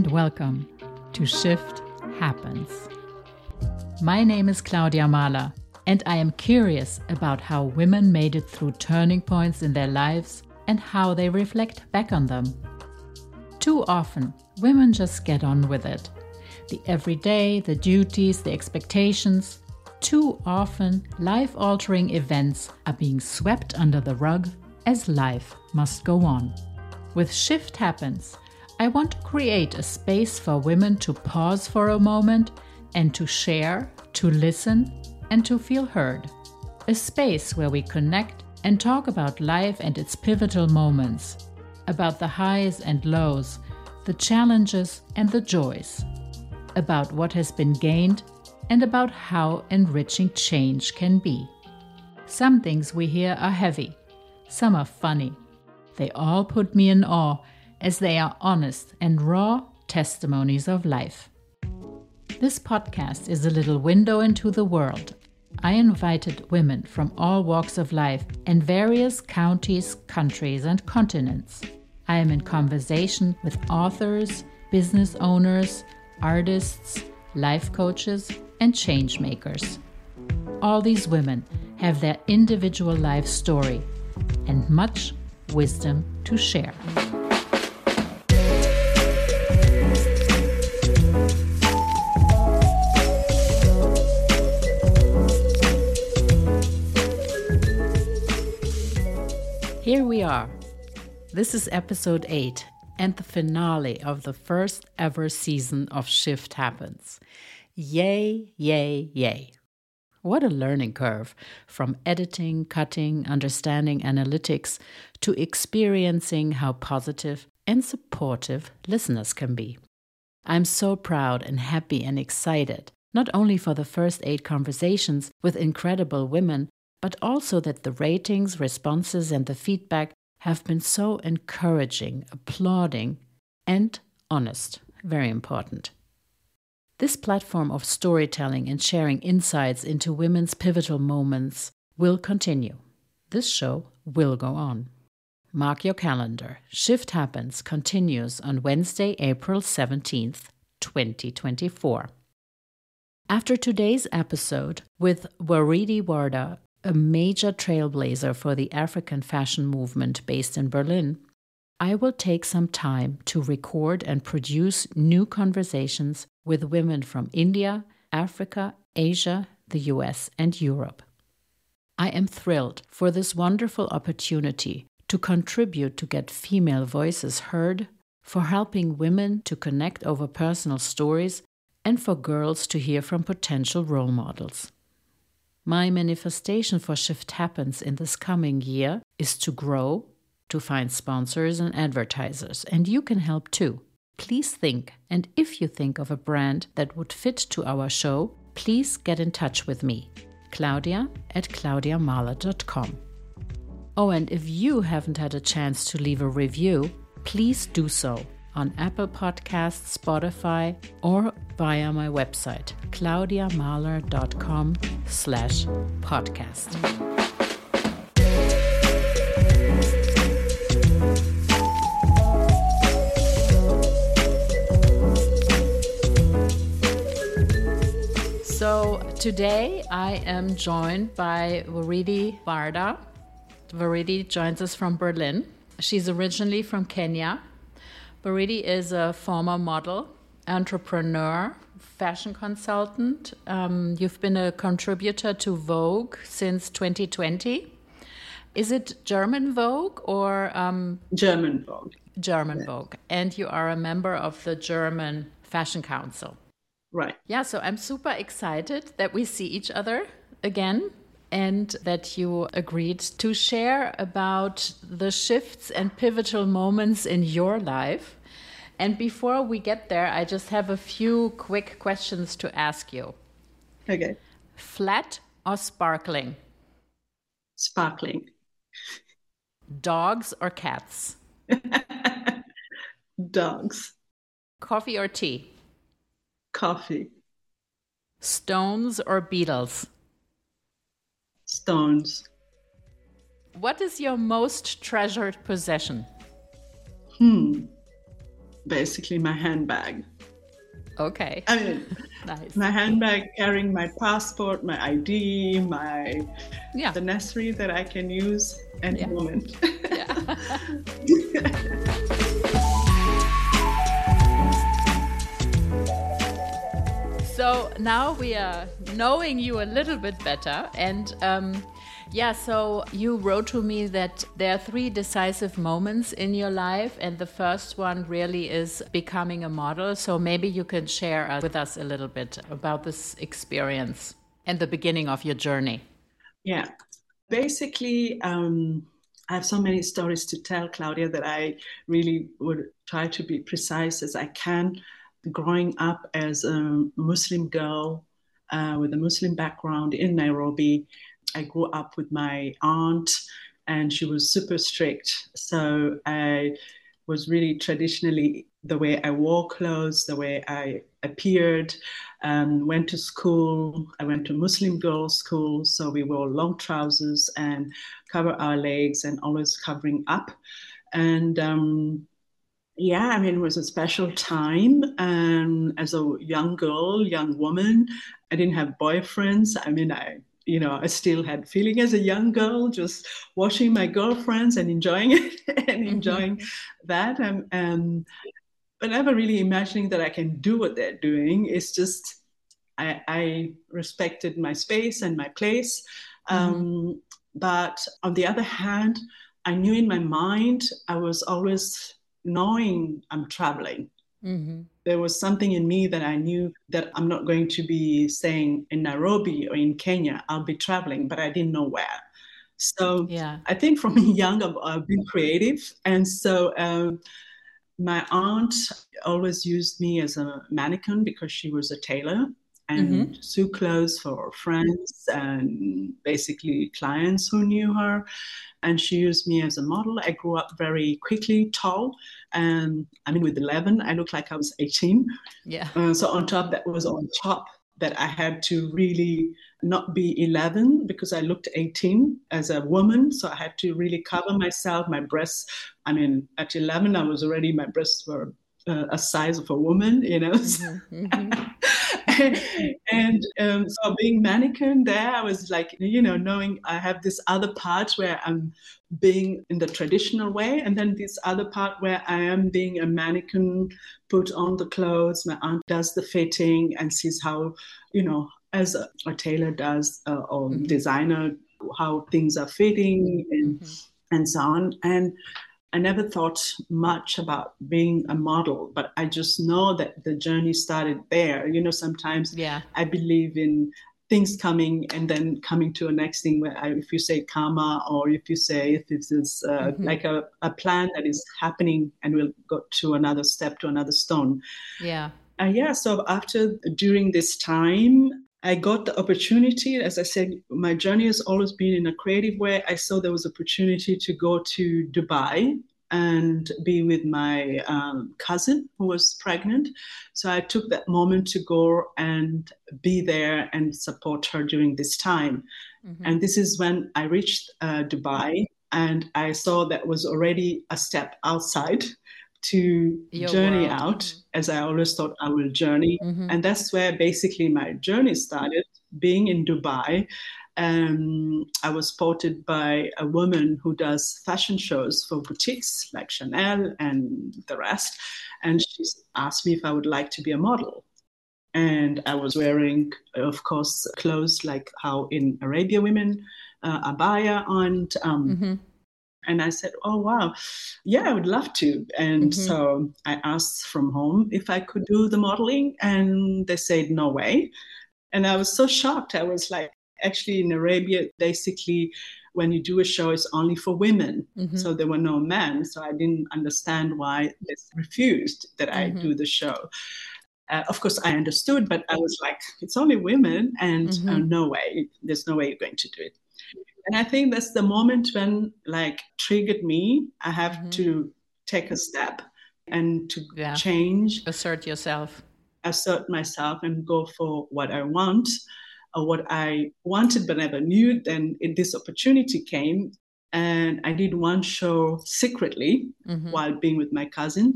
and welcome to Shift Happens. My name is Claudia Mahler, and I am curious about how women made it through turning points in their lives and how they reflect back on them. Too often, women just get on with it. The everyday, the duties, the expectations. Too often, life altering events are being swept under the rug as life must go on. With Shift Happens, I want to create a space for women to pause for a moment and to share, to listen, and to feel heard. A space where we connect and talk about life and its pivotal moments, about the highs and lows, the challenges and the joys, about what has been gained, and about how enriching change can be. Some things we hear are heavy, some are funny. They all put me in awe as they are honest and raw testimonies of life. This podcast is a little window into the world. I invited women from all walks of life and various counties, countries, and continents. I am in conversation with authors, business owners, artists, life coaches, and change makers. All these women have their individual life story and much wisdom to share. Here we are. This is episode 8 and the finale of the first ever season of Shift Happens. Yay, yay, yay. What a learning curve from editing, cutting, understanding analytics to experiencing how positive and supportive listeners can be. I'm so proud and happy and excited, not only for the first eight conversations with incredible women, but also that the ratings, responses, and the feedback have been so encouraging, applauding, and honest. Very important. This platform of storytelling and sharing insights into women's pivotal moments will continue. This show will go on. Mark your calendar. Shift Happens continues on Wednesday, April 17th, 2024. After today's episode with Waridi Wardah a major trailblazer for the African fashion movement based in Berlin, I will take some time to record and produce new conversations with women from India, Africa, Asia, the US, and Europe. I am thrilled for this wonderful opportunity to contribute to get female voices heard, for helping women to connect over personal stories, and for girls to hear from potential role models. My manifestation for Shift Happens in this coming year is to grow, to find sponsors and advertisers, and you can help too. Please think, and if you think of a brand that would fit to our show, please get in touch with me, Claudia at claudiamahler.com. Oh, and if you haven't had a chance to leave a review, please do so on Apple Podcasts, Spotify, or via my website, claudiamahler.com slash podcast. So today I am joined by Waridi Wardah. Waridi joins us from Berlin. She's originally from Kenya Waridi is a former model, entrepreneur, fashion consultant. Um, you've been a contributor to Vogue since 2020. Is it German Vogue or um, German Vogue? German. Vogue, and you are a member of the German Fashion Council. Right. Yeah, so I'm super excited that we see each other again and that you agreed to share about the shifts and pivotal moments in your life. And before we get there, I just have a few quick questions to ask you. Okay. Flat or sparkling? Sparkling. Dogs or cats? Dogs. Coffee or tea? Coffee. Stones or Beatles? Stones. What is your most treasured possession? Hmm. Basically my handbag. Okay. I mean, nice. my handbag carrying my passport, my ID, my Yeah. the necessary that I can use any Yeah. moment. yeah. So now we are knowing you a little bit better. And um, yeah, so you wrote to me that there are three decisive moments in your life. And the first one really is becoming a model. So maybe you can share uh, with us a little bit about this experience and the beginning of your journey. Yeah. Basically, um, I have so many stories to tell, Claudia, that I really would try to be precise as I can. Growing up as a Muslim girl uh, with a Muslim background in Nairobi, I grew up with my aunt, and she was super strict. So I was really traditionally the way I wore clothes, the way I appeared, um, went to school. I went to Muslim girls' school, so we wore long trousers and cover our legs and always covering up. And um, yeah, I mean, it was a special time. And as a young girl, young woman, I didn't have boyfriends. I mean, I you know, I still had feeling as a young girl, just watching my girlfriends and enjoying it and enjoying mm-hmm. that. And, and but never really imagining that I can do what they're doing. It's just I, I respected my space and my place. Mm-hmm. Um, but on the other hand, I knew in my mind I was always knowing I'm traveling. Mm-hmm. There was something in me that I knew that I'm not going to be staying in Nairobi or in Kenya. I'll be traveling, but I didn't know where. So yeah. I think from young I've, I've been creative, and so um, my aunt always used me as a mannequin because she was a tailor and mm-hmm. sew clothes for friends and basically clients who knew her. And she used me as a model. I grew up very quickly, tall. And I mean, with 11, I looked like I was 18. Yeah. Uh, so on top, that was on top that I had to really not be 11 because I looked 18 as a woman. So I had to really cover myself, my breasts. I mean, at 11, I was already, my breasts were uh, a size of a woman, you know. Mm-hmm. And um, so being mannequin there, I was like, you know, knowing I have this other part where I'm being in the traditional way, and then this other part where I am being a mannequin, put on the clothes. My aunt does the fitting and sees how, you know, as a, a tailor does uh, or mm-hmm. designer, how things are fitting and mm-hmm. and so on. And I never thought much about being a model, but I just know that the journey started there. You know, sometimes yeah. I believe in things coming and then coming to a next thing where I, if you say karma or if you say if it is uh, mm-hmm. like a, a plan that is happening and we'll go to another step to another stone yeah uh, yeah so after during this time I got the opportunity, as I said, my journey has always been in a creative way. I saw there was opportunity to go to Dubai and be with my um, cousin who was pregnant. So I took that moment to go and be there and support her during this time. Mm-hmm. And this is when I reached uh, Dubai and I saw that was already a step outside to Your journey world. out mm-hmm. as I always thought I will journey. Mm-hmm. And that's where basically my journey started being in Dubai. Um, I was spotted by a woman who does fashion shows for boutiques like Chanel and the rest. And she asked me if I would like to be a model. And I was wearing, of course, clothes like how in Arabia women, uh, abaya and um, mm-hmm and I said, Oh, wow, yeah, I would love to. And mm-hmm. so I asked from home if I could do the modeling, and they said, No way. And I was so shocked. I was like, Actually, in Arabia, basically, when you do a show, it's only for women. Mm-hmm. So there were no men. So I didn't understand why they refused that I mm-hmm. do the show. Uh, of course, I understood, but I was like, it's only women, and uh, mm-hmm. no way, there's no way you're going to do it. And I think that's the moment when like triggered me. I have mm-hmm. to take a step and to yeah. change, assert yourself, assert myself, and go for what I want or what I wanted but never knew. Then this opportunity came, and I did one show secretly mm-hmm. while being with my cousin.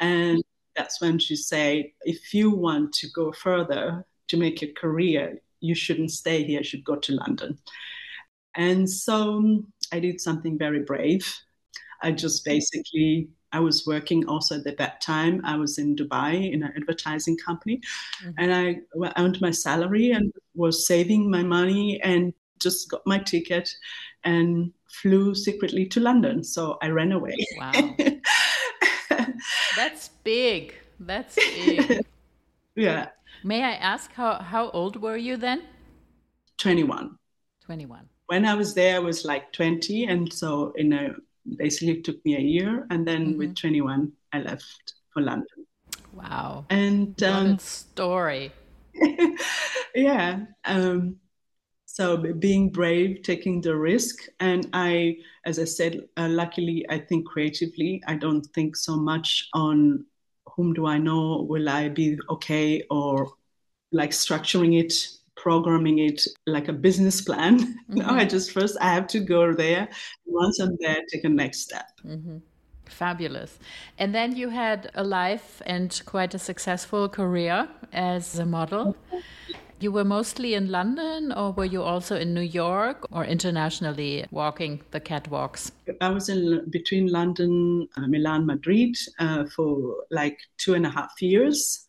And that's when she said, if you want to go further to make a career, you shouldn't stay here, you should go to London. And so um, I did something very brave. I just basically, I was working also at that time. I was in Dubai in an advertising company, mm-hmm. and I earned my salary and was saving my money and just got my ticket and flew secretly to London. So I ran away. Wow. That's big. That's big. yeah. May I ask how, how old were you then? 21. 21. When I was there, I was like 20. And so in a, basically it took me a year. And then mm-hmm. with 21, I left for London. Wow. And um, story. yeah. Um, so being brave, taking the risk. And I, as I said, uh, luckily, I think creatively. I don't think so much on whom do I know? Will I be okay? Or like structuring it, programming it like a business plan. Mm-hmm. no, I just first I have to go there. Once I'm there, take a next step. Mm-hmm. Fabulous. And then you had a life and quite a successful career as a model. You were mostly in London, or were you also in New York or internationally walking the catwalks? I was in between London, uh, Milan, Madrid uh, for like two and a half years.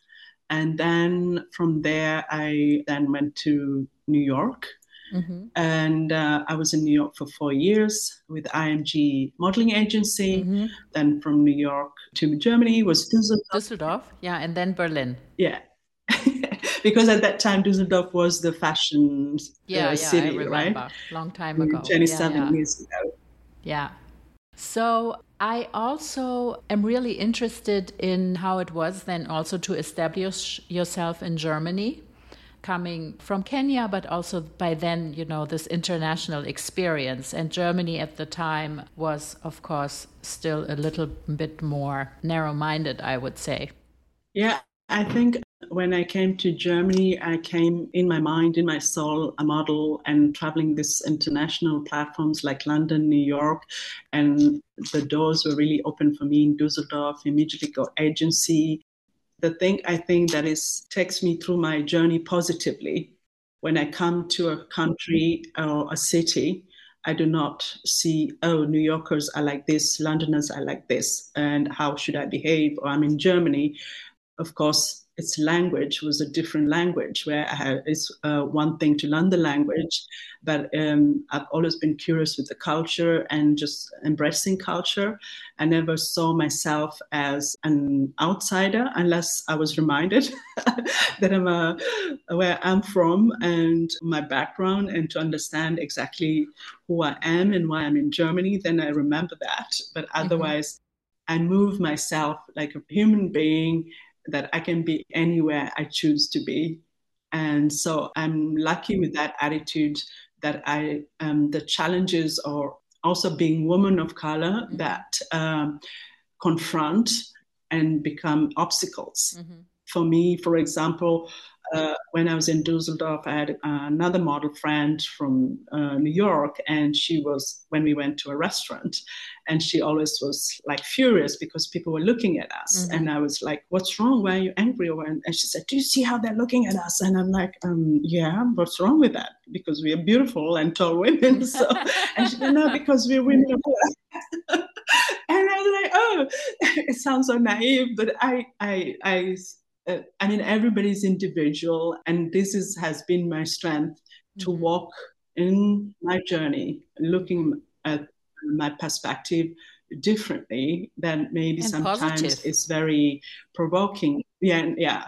And then from there, I then went to New York. Mm-hmm. And uh, I was in New York for four years with IMG modeling agency. Mm-hmm. Then from New York to Germany was Düsseldorf. Düsseldorf, yeah, and then Berlin. Yeah, because at that time Dusseldorf was the fashion yeah, uh, yeah, city, I remember. right? Long time ago. 27 yeah, yeah. years ago. Yeah. So I also am really interested in how it was then also to establish yourself in Germany, coming from Kenya, but also by then, you know, this international experience. And Germany at the time was, of course, still a little bit more narrow minded, I would say. Yeah, I think when I came to Germany, I came in my mind, in my soul, a model and traveling this international platforms like London, New York, and the doors were really open for me in Dusseldorf, immediately got agency. The thing I think that is takes me through my journey positively when I come to a country or a city, I do not see, oh, New Yorkers are like this, Londoners are like this, and how should I behave? Or I'm in Germany. Of course, its language was a different language where I had, it's uh, one thing to learn the language but um, i've always been curious with the culture and just embracing culture i never saw myself as an outsider unless i was reminded that i'm a, where i'm from and my background and to understand exactly who i am and why i'm in germany then i remember that but mm-hmm. otherwise mm-hmm. i move myself like a human being that I can be anywhere I choose to be. And so I'm lucky with that attitude that I, um, the challenges are also being woman of color that um, confront and become obstacles. Mm-hmm. For me, for example, uh, when I was in Dusseldorf, I had uh, another model friend from uh, New York, and she was when we went to a restaurant, and she always was like furious because people were looking at us, mm-hmm. and I was like, "What's wrong? Why are you angry?" And she said, "Do you see how they're looking at us?" And I'm like, um, "Yeah, what's wrong with that? Because we are beautiful and tall women." So, and she said, "No, because we're women of color." and I was like, "Oh, it sounds so naive," but I, I, I uh, I mean, everybody's individual, and this is, has been my strength to mm-hmm. walk in my journey, looking at my perspective differently than maybe and sometimes positive. it's very provoking. Yeah, yeah.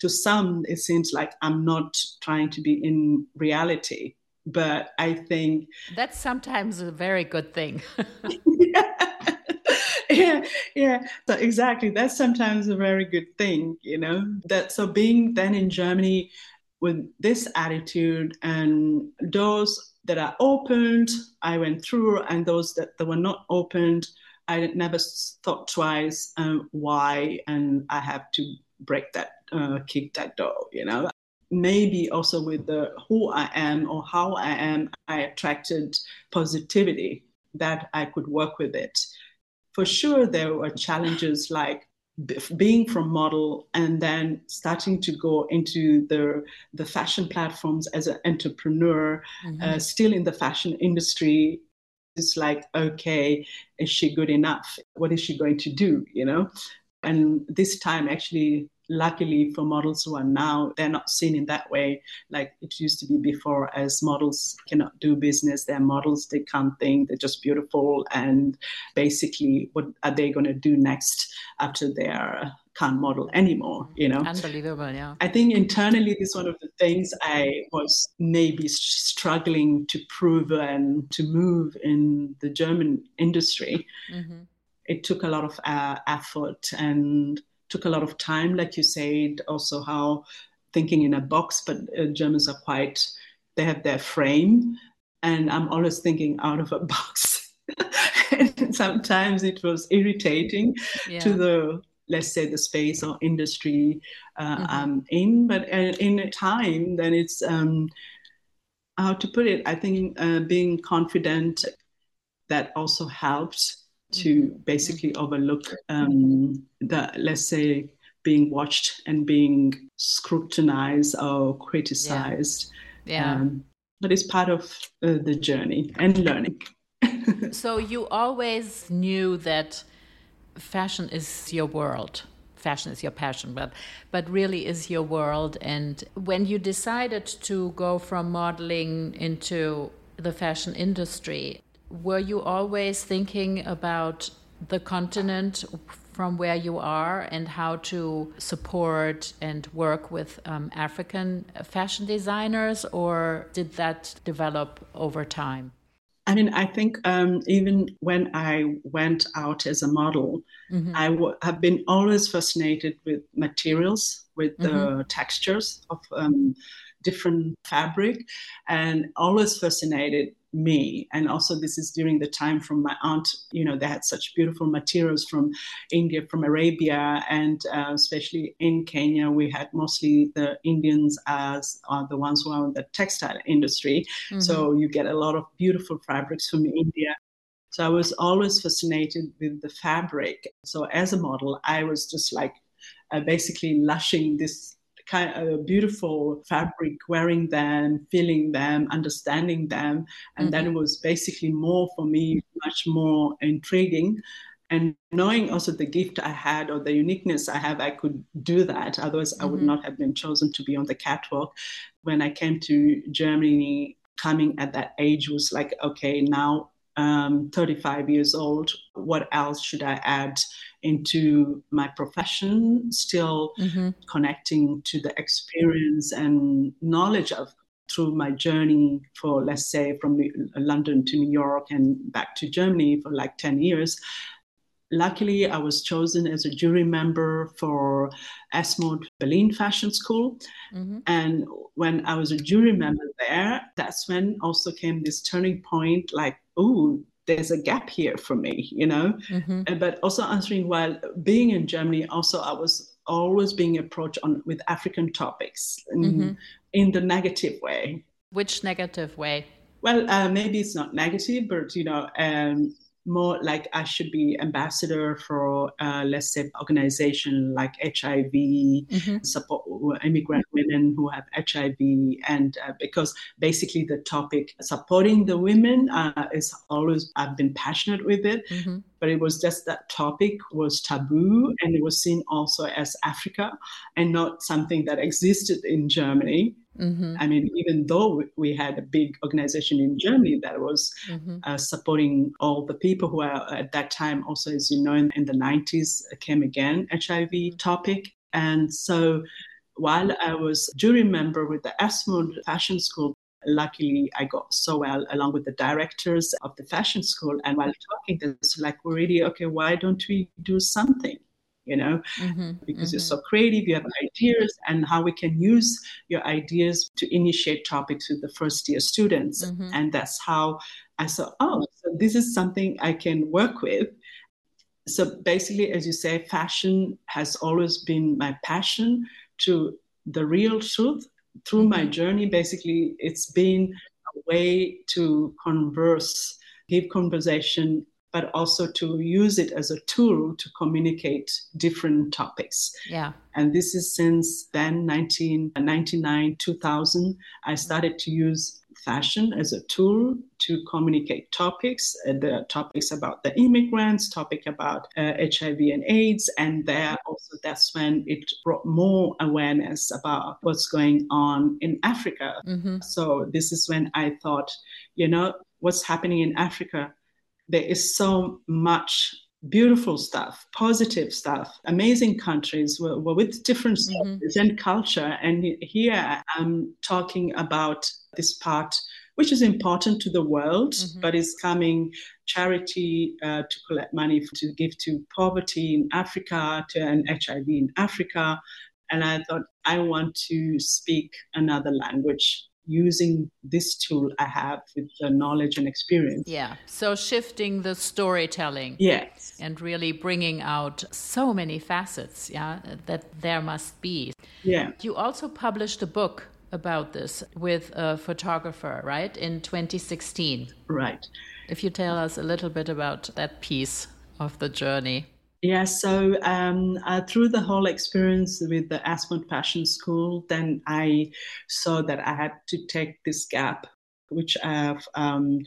To some, it seems like I'm not trying to be in reality, but I think that's sometimes a very good thing. yeah yeah yeah. So exactly. That's sometimes a very good thing you know that so being then in germany with this attitude and doors that are opened i went through and those that, that were not opened i never thought twice um, why and i have to break that uh, kick that door you know. Maybe also with the who i am or how i am i attracted positivity that i could work with it for sure there were challenges like being from model and then starting to go into the the fashion platforms as an entrepreneur mm-hmm. uh, still in the fashion industry. It's like okay is she good enough? What is she going to do you know? And this time actually luckily for models who are now they're not seen in that way like it used to be before as models cannot do business. They're models they can't think. They're just beautiful. And basically what are they going to do next after they're can't model anymore you know? Unbelievable yeah. I think internally this is one of the things i was maybe struggling to prove and to move in the german industry. Mm-hmm. it took a lot of uh, effort and took a lot of time, like you said, also how thinking in a box, but uh, Germans are quite, they have their frame. And I'm always thinking out of a box. and sometimes it was irritating yeah. to the, let's say, the space or industry uh, mm-hmm. I'm in. But uh, in time, then it's, um, how to put it, I think uh, being confident that also helped to mm-hmm. basically mm-hmm. overlook um, the, let's say, being watched and being scrutinized or criticized. Yeah. yeah. Um, but it's part of uh, the journey and learning. so you always knew that fashion is your world. Fashion is your passion, but but really is your world. And when you decided to go from modeling into the fashion industry, were you always thinking about the continent from where you are and how to support and work with um, African fashion designers, or did that develop over time? I mean, I think um, even when I went out as a model, mm-hmm. I w- have been always fascinated with materials, with the mm-hmm. textures of um, different fabric, and always fascinated me. And also this is during the time from my aunt you know they had such beautiful materials from india from arabia. And uh, especially in kenya we had mostly the indians as are the ones who are in the textile industry. Mm-hmm. so you get a lot of beautiful fabrics from india. So i was always fascinated with the fabric. So as a model i was just like uh, basically lushing this kind of beautiful fabric, wearing them, feeling them, understanding them. And mm-hmm. then it was basically more for me, much more intriguing. And knowing also the gift I had or the uniqueness I have, I could do that. Otherwise, mm-hmm. I would mm-hmm. not have been chosen to be on the catwalk. When I came to Germany, coming at that age was like, okay, now um, 35 years old. What else should I add into my profession? Still mm-hmm. connecting to the experience and knowledge of through my journey for, let's say, from London to New York and back to Germany for like 10 years. Luckily, I was chosen as a jury member for Esmod Berlin Fashion School. Mm-hmm. And when I was a jury member there, that's when also came this turning point like, oh, there's a gap here for me, you know. Mm-hmm. But also answering while being in Germany, also I was always being approached on with African topics in, mm-hmm. in the negative way. Which negative way? Well, uh, maybe it's not negative, but you know, um, more like I should be ambassador for, uh, let's say, organization like HIV, mm-hmm. support immigrant women who have HIV, and uh, because basically the topic supporting the women uh, is always I've been passionate with it, mm-hmm. but it was just that topic was taboo and it was seen also as Africa and not something that existed in Germany. Mm-hmm. I mean, even though we had a big organization in Germany that was mm-hmm. uh, supporting all the people who are at that time, also, as you know, in, in the 90s came again HIV topic. And so while I was jury member with the Esmod Fashion School, luckily I got so well along with the directors of the fashion school. And while talking, this like, really, okay, why don't we do something? You know, mm-hmm, because mm-hmm. you're so creative, you have ideas, and how we can use your ideas to initiate topics with the first year students. Mm-hmm. And that's how I saw, oh, so this is something I can work with. So basically, as you say, fashion has always been my passion to the real truth. Through my mm-hmm. journey, basically, it's been a way to converse, give conversation but also to use it as a tool to communicate different topics. Yeah. And this is since then, 1999, 2000, I started to use fashion as a tool to communicate topics, uh, the topics about the immigrants, topic about uh, HIV and AIDS, and there also that's when it brought more awareness about what's going on in Africa. Mm-hmm. So this is when I thought, you know, what's happening in Africa? There is so much beautiful stuff, positive stuff, amazing countries with different mm-hmm. and culture. And here I'm talking about this part, which is important to the world, mm-hmm. but is coming charity uh, to collect money to give to poverty in Africa, to an HIV in Africa. And I thought I want to speak another language using this tool I have with the knowledge and experience. Yeah. So shifting the storytelling. Yes. And really bringing out so many facets, yeah, that there must be. Yeah. You also published a book about this with a photographer, right, in 2016. Right. If you tell us a little bit about that piece of the journey. Yeah, so um, uh, through the whole experience with the Esmod Fashion School, then I saw that I had to take this gap, which I've, um,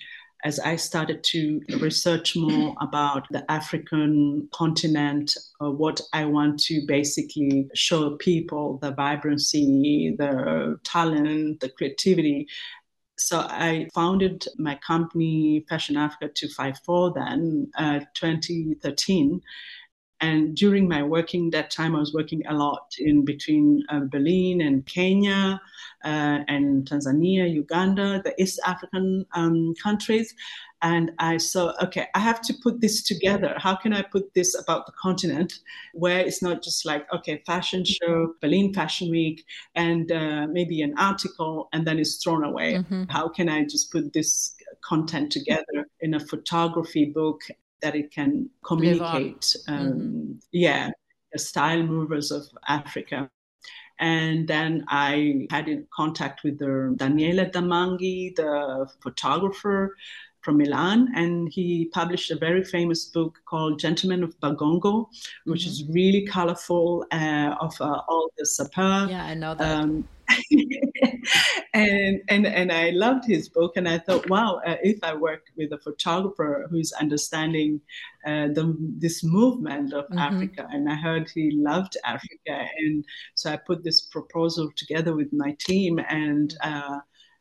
as I started to research more about the African continent, uh, what I want to basically show people the vibrancy, the talent, the creativity so I founded my company Fashion Africa 254 then, uh, 2013. And during my working that time, I was working a lot in between uh, Berlin and Kenya uh, and Tanzania, Uganda, the East African um, countries. And I saw, okay, I have to put this together. How can I put this about the continent where it's not just like, okay, fashion show, Berlin Fashion Week, and uh, maybe an article, and then it's thrown away? Mm-hmm. How can I just put this content together in a photography book that it can communicate. Um, mm-hmm. Yeah, the style movers of Africa. And then I had in contact with the Daniele Tamagni, the photographer from Milan, and he published a very famous book called Gentlemen of Bacongo, which mm-hmm. is really colorful uh, of uh, all the sapeur. Yeah, I know that. Um, and and and I loved his book, and I thought, wow, uh, if I work with a photographer who's understanding uh, the, this movement of mm-hmm. Africa, and I heard he loved Africa, and so I put this proposal together with my team and uh,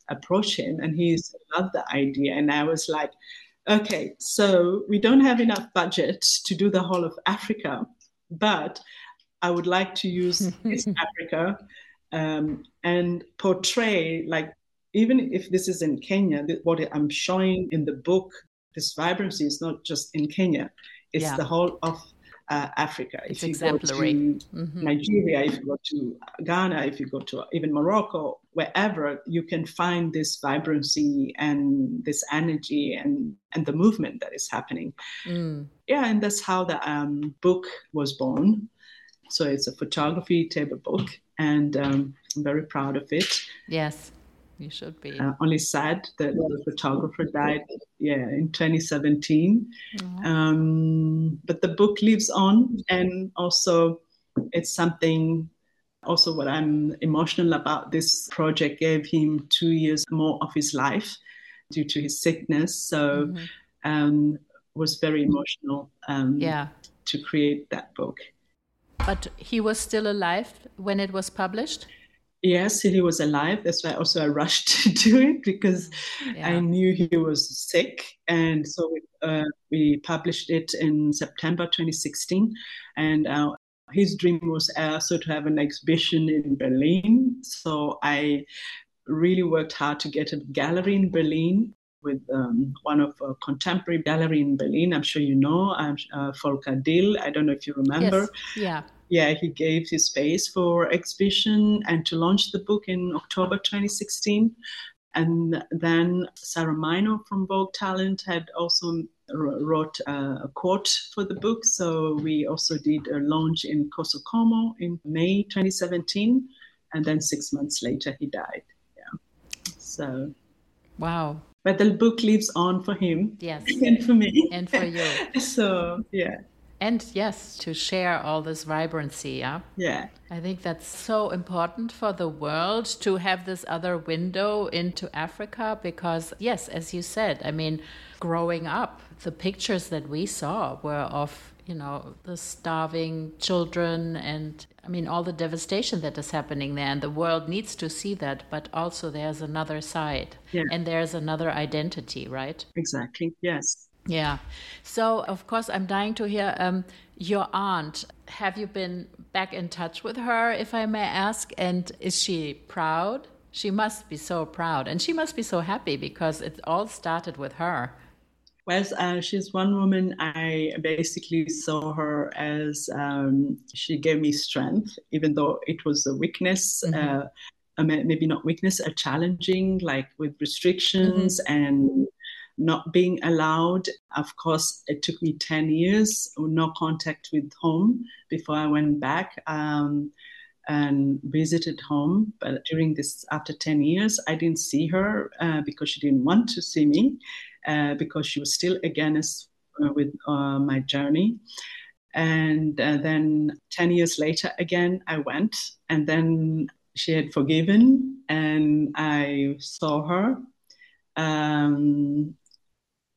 approached him, and he loved the idea, and I was like. Okay, so we don't have enough budget to do the whole of Africa, but I would like to use East Africa um, and portray like even if this is in Kenya, what I'm showing in the book, this vibrancy is not just in Kenya; it's yeah. the whole of uh, Africa. It's if you exemplary. go to mm-hmm. Nigeria, if you go to Ghana, if you go to even Morocco, wherever you can find this vibrancy and this energy and and the movement that is happening. Mm. Yeah, and that's how the um, book was born. So it's a photography table book, and um, I'm very proud of it. Yes, you should be. Uh, only sad that the photographer died, yeah, in 2017. Um, but the book lives on, and also it's something. Also, what I'm emotional about this project gave him two years more of his life due to his sickness. So, mm-hmm. um, was very emotional. Um, yeah. To create that book. But he was still alive when it was published? Yes, he was alive. That's why also I rushed to do it because yeah. I knew he was sick. And so we, uh, we published it in September 2016. And uh, his dream was also to have an exhibition in Berlin. So I really worked hard to get a gallery in Berlin with um, one of a contemporary gallery in Berlin. I'm sure you know, I'm uh, Volker Diehl. I don't know if you remember. Yes. Yeah yeah, he gave his space for exhibition and to launch the book in October 2016. And then Sara Maino from Vogue Talent had also wrote a quote for the book. So we also did a launch in Corso Como in May 2017. And then six months later, he died. Yeah. So. Wow. But the book lives on for him. Yes. And for me. And for you. so, yeah. And yes, to share all this vibrancy. Yeah. Yeah. I think that's so important for the world to have this other window into Africa because, yes, as you said, I mean, growing up, the pictures that we saw were of, you know, the starving children and, I mean, all the devastation that is happening there. And the world needs to see that, but also there's another side Yeah. and there's another identity, right? Exactly. Yes. Yeah. So, of course, I'm dying to hear um, your aunt. Have you been back in touch with her, if I may ask? And is she proud? She must be so proud. And she must be so happy because it all started with her. Well, uh, she's one woman I basically saw her as um, she gave me strength, even though it was a weakness. Mm-hmm. Uh, maybe not weakness, a challenging, like with restrictions and not being allowed. Of course, it took me 10 years, no contact with home before I went back um, and visited home. But during this, after 10 years, I didn't see her uh, because she didn't want to see me, uh, because she was still against uh, with uh, my journey. And uh, then 10 years later, again, I went, and then she had forgiven, and I saw her. Um,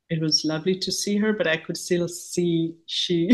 it was lovely to see her, but I could still see she,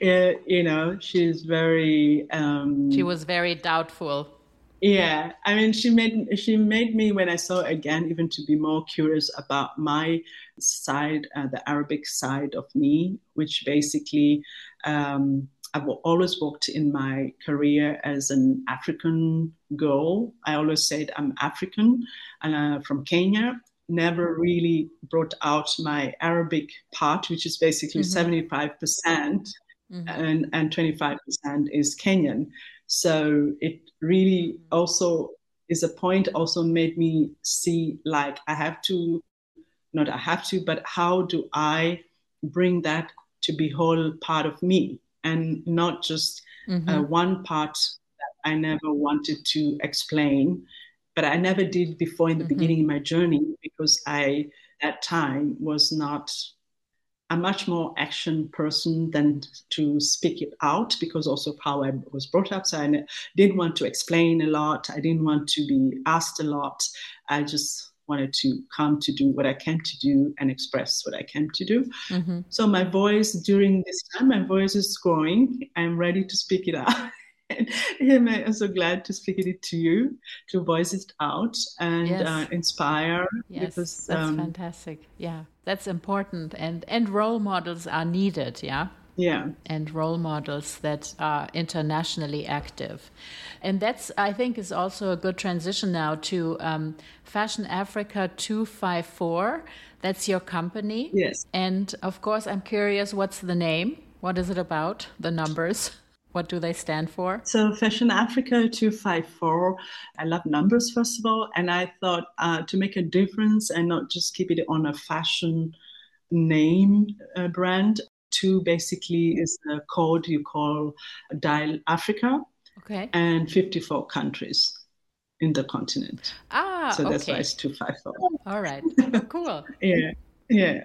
eh, you know, she's very. Um, She was very doubtful. Yeah, I mean, she made she made me when I saw again even to be more curious about my side, uh, the Arabic side of me, which basically um, I've always walked in my career as an African girl. I always said I'm African, uh, from Kenya. Never really brought out my Arabic part, which is basically Mhm. 75 percent Mhm. and, and 25% is Kenyan. So it really also is a point also made me see like I have to, not I have to, but how do I bring that to be whole part of me and not just Mhm. uh, one part that I never wanted to explain, but I never did before in the Mhm. beginning in my journey because I, that time, was not a much more action person than to speak it out because also of how I was brought up. So I didn't want to explain a lot. I didn't want to be asked a lot. I just wanted to come to do what I came to do and express what I came to do. Mhm. So my voice during this time, my voice is growing. I'm ready to speak it out. and I'm so glad to speak it to you, to voice it out and Yes. uh, inspire. Yes, because that's um, fantastic. Yeah, that's important. And, and role models are needed. Yeah. yeah, and role models that are internationally active. And that's, I think, is also a good transition now to um, Fashion Africa 254. That's your company. yes. And of course, I'm curious what's the name? What is it about? The numbers? What do they stand for? So Fashion Africa 254, I love numbers first of all, and I thought uh, to make a difference and not just keep it on a fashion name uh, brand. Two basically is a code you call Dial Africa Okay. and 54 countries in the continent. Ah, so that's why it's 254. All right. Cool. Yeah, yeah.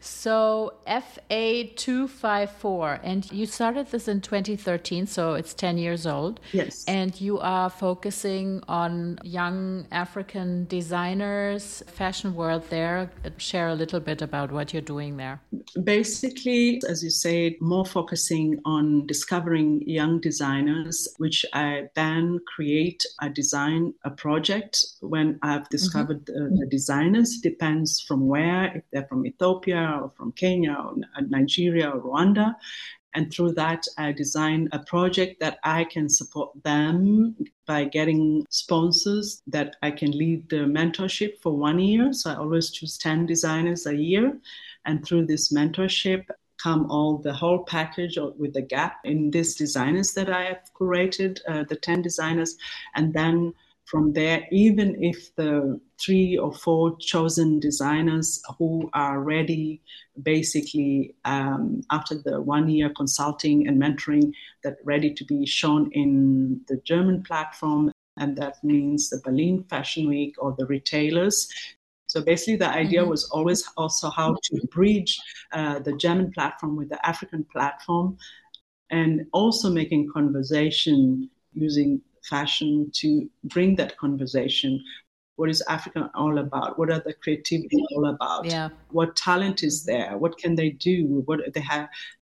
So FA254, and you started this in 2013, so it's 10 years old. Yes. And you are focusing on young African designers, fashion world there. Share a little bit about what you're doing there. Basically, as you said, more focusing on discovering young designers, which I then create a design a project when I've mm-hmm. discovered the, the designers. Depends from where, if they're from Ethiopia or from Kenya or Nigeria or Rwanda. And through that, I design a project that I can support them by getting sponsors that I can lead the mentorship for one year. So I always choose 10 designers a year. And through this mentorship, come all the whole package with the gap in these designers that I have curated, uh, the 10 designers. And then from there, even if the three or four chosen designers who are ready, basically um, after the one year consulting and mentoring, that ready to be shown in the German platform, and that means the Berlin Fashion Week or the retailers. So basically, the idea mm-hmm. was always also how to bridge uh, the German platform with the African platform, and also making conversation using fashion to bring that conversation. What is Africa all about? What are the creativity all about? Yeah. What talent is there? What can they do? What they have?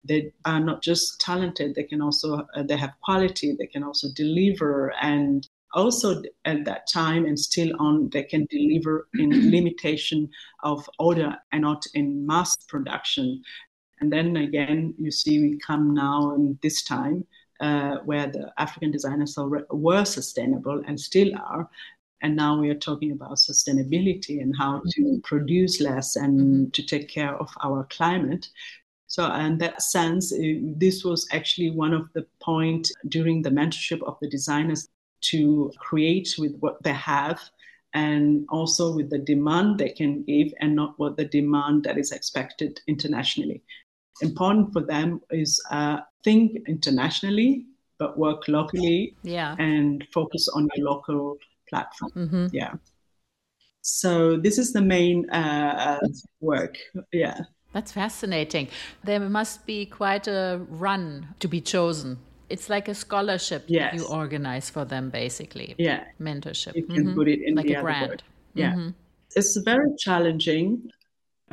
They are not just talented; they can also uh, they have quality. They can also deliver and also at that time and still on they can deliver in limitation of order and not in mass production and then again you see we come now in this time uh, where the african designers were sustainable and still are and now we are talking about sustainability and how to mm-hmm. produce less and mm-hmm. to take care of our climate so, in that sense, this was actually one of the point during the mentorship of the designers to create with what they have and also with the demand they can give and not what the demand that is expected internationally. Important for them is uh, think internationally, but work locally yeah. and focus on your local platform. Mm-hmm. Yeah. So this is the main uh, work. Yeah. That's fascinating. There must be quite a run to be chosen it's like a scholarship yes. you organize for them, basically. Yeah. Mentorship. You can mm-hmm. put it in like the a grant. Word. Yeah. Mm-hmm. It's very challenging.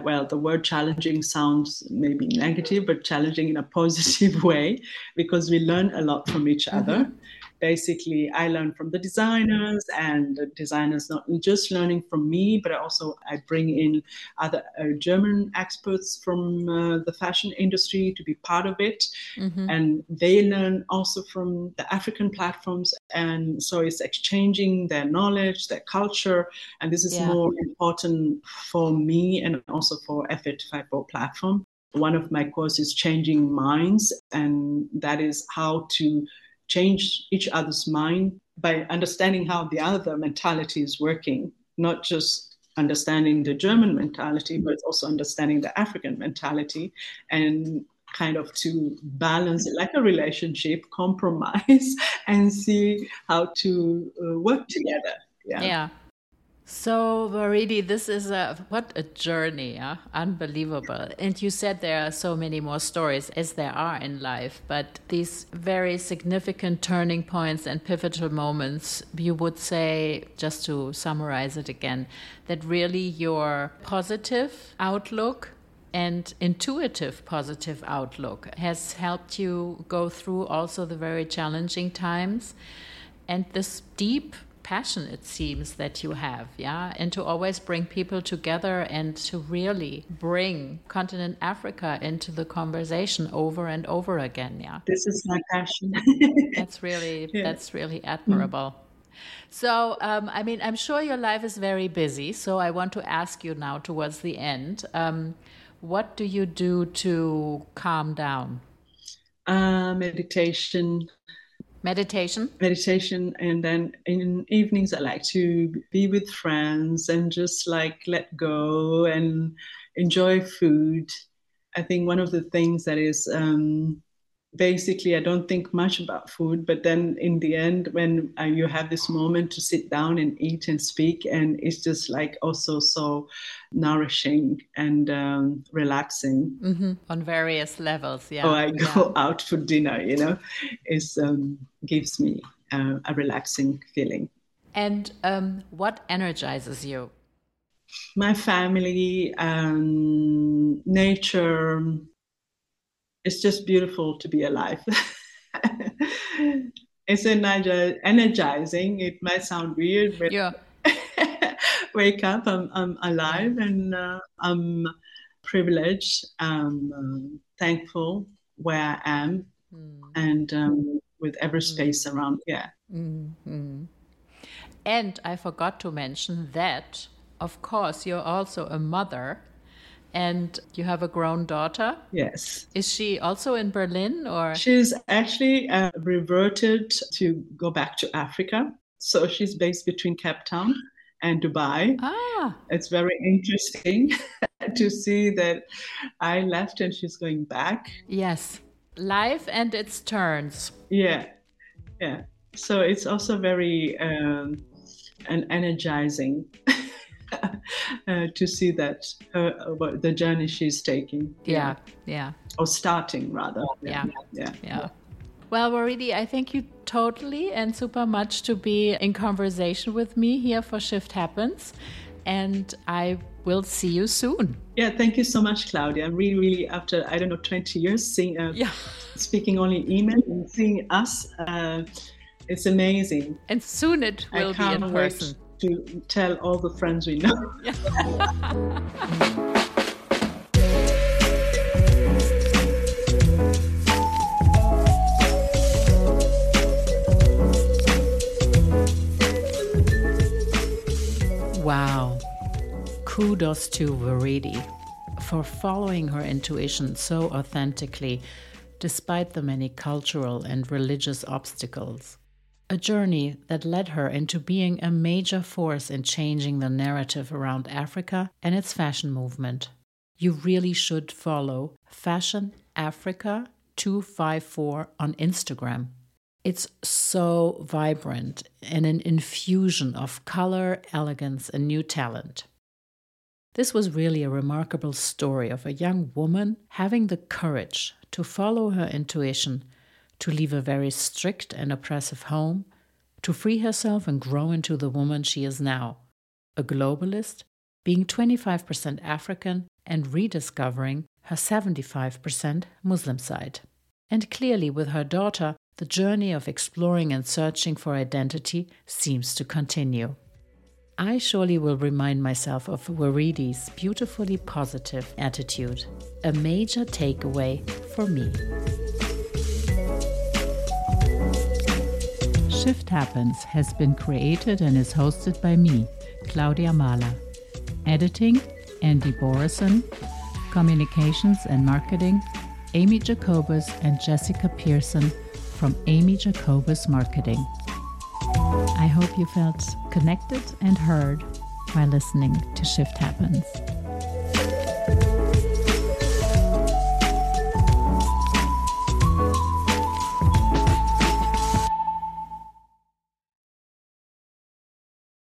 Well, the word challenging sounds maybe negative, but challenging in a positive way because we learn a lot from each other. Mm-hmm basically I learn from the designers and the designers not just learning from me, but also I bring in other uh, German experts from uh, the fashion industry to be part of it. Mm-hmm. And they learn also from the African platforms. And so it's exchanging their knowledge, their culture. And this is yeah. more important for me and also for FA254 platform. One of my courses, Changing Minds, and that is how to change each other's mind by understanding how the other mentality is working, not just understanding the German mentality, but also understanding the African mentality and kind of to balance like a relationship, compromise, and see how to uh, work together. Yeah. Yeah. So, Waridi, this is a what a journey, yeah? unbelievable. And you said there are so many more stories as there are in life, but these very significant turning points and pivotal moments, you would say, just to summarize it again, that really your positive outlook and intuitive positive outlook has helped you go through also the very challenging times and this deep passion it seems that you have yeah and to always bring people together and to really bring continent africa into the conversation over and over again yeah this is my passion that's really yeah. that's really admirable mm. So, um, I mean, I'm sure your life is very busy. So, I want to ask you now, towards the end, um, what do you do to calm down? Uh, meditation, Meditation? Meditation. And then in evenings, I like to be with friends and just like let go and enjoy food. I think one of the things that is um, basically I don't think much about food, but then in the end, when uh, you have this moment to sit down and eat and speak, and it's just like also so nourishing and um, relaxing mm-hmm. on various levels. Yeah. Or I go yeah. out for dinner, you know, it um, gives me uh, a relaxing feeling. And um, what energizes you? My family, um, nature, it's just beautiful to be alive. it's energizing. It might sound weird, but yeah. wake up, I'm, I'm alive and uh, I'm privileged. I'm uh, thankful where I am mm. and um, with every hmm. space mm. around. Yeah. Mm-hmm. And I forgot to mention that, of course, you're also a mother and you have a grown daughter? Yes. Is she also in Berlin or? She's actually uh, reverted to go back to Africa. So she's based between Cape Town and Dubai. Ah. It's very interesting to see that I left and she's going back. Yes. Life and its turns. Yeah. Yeah. So it's also very um, an energizing. uh, to see that her about the journey she's taking. Yeah, yeah. Or starting rather. Yeah, yeah, yeah. Well, Waridi, I thank you totally and super much to be in conversation with me here for Shift Happens. And I will see you soon. Yeah, thank you so much, Claudia. Really, really, after I don't know, 20 years, seeing, uh, yeah. speaking only email and seeing us, uh, it's amazing. And soon it will be in person. To tell all the friends we know. Wow. Kudos to Waridi for following her intuition so authentically, despite the many cultural and religious obstacles. A journey that led her into being a major force in changing the narrative around Africa and its fashion movement. You really should follow Fashion Africa 254 on Instagram. It's so vibrant and an infusion of color, elegance, and new talent. This was really a remarkable story of a young woman having the courage to follow her intuition, to leave a very strict and oppressive home, to free herself and grow into the woman she is now a globalist, being 25% African and rediscovering her 75% Muslim side. And clearly, with her daughter, the journey of exploring and searching for identity seems to continue. I surely will remind myself of Waridi's beautifully positive attitude, a major takeaway for me. Shift Happens has been created and is hosted by me, Claudia Mahler. Editing, Andy Borison. Communications and Marketing, Amy Jacobus and Jessica Pearson from Amy Jacobus Marketing. I hope you felt connected and heard while listening to Shift Happens.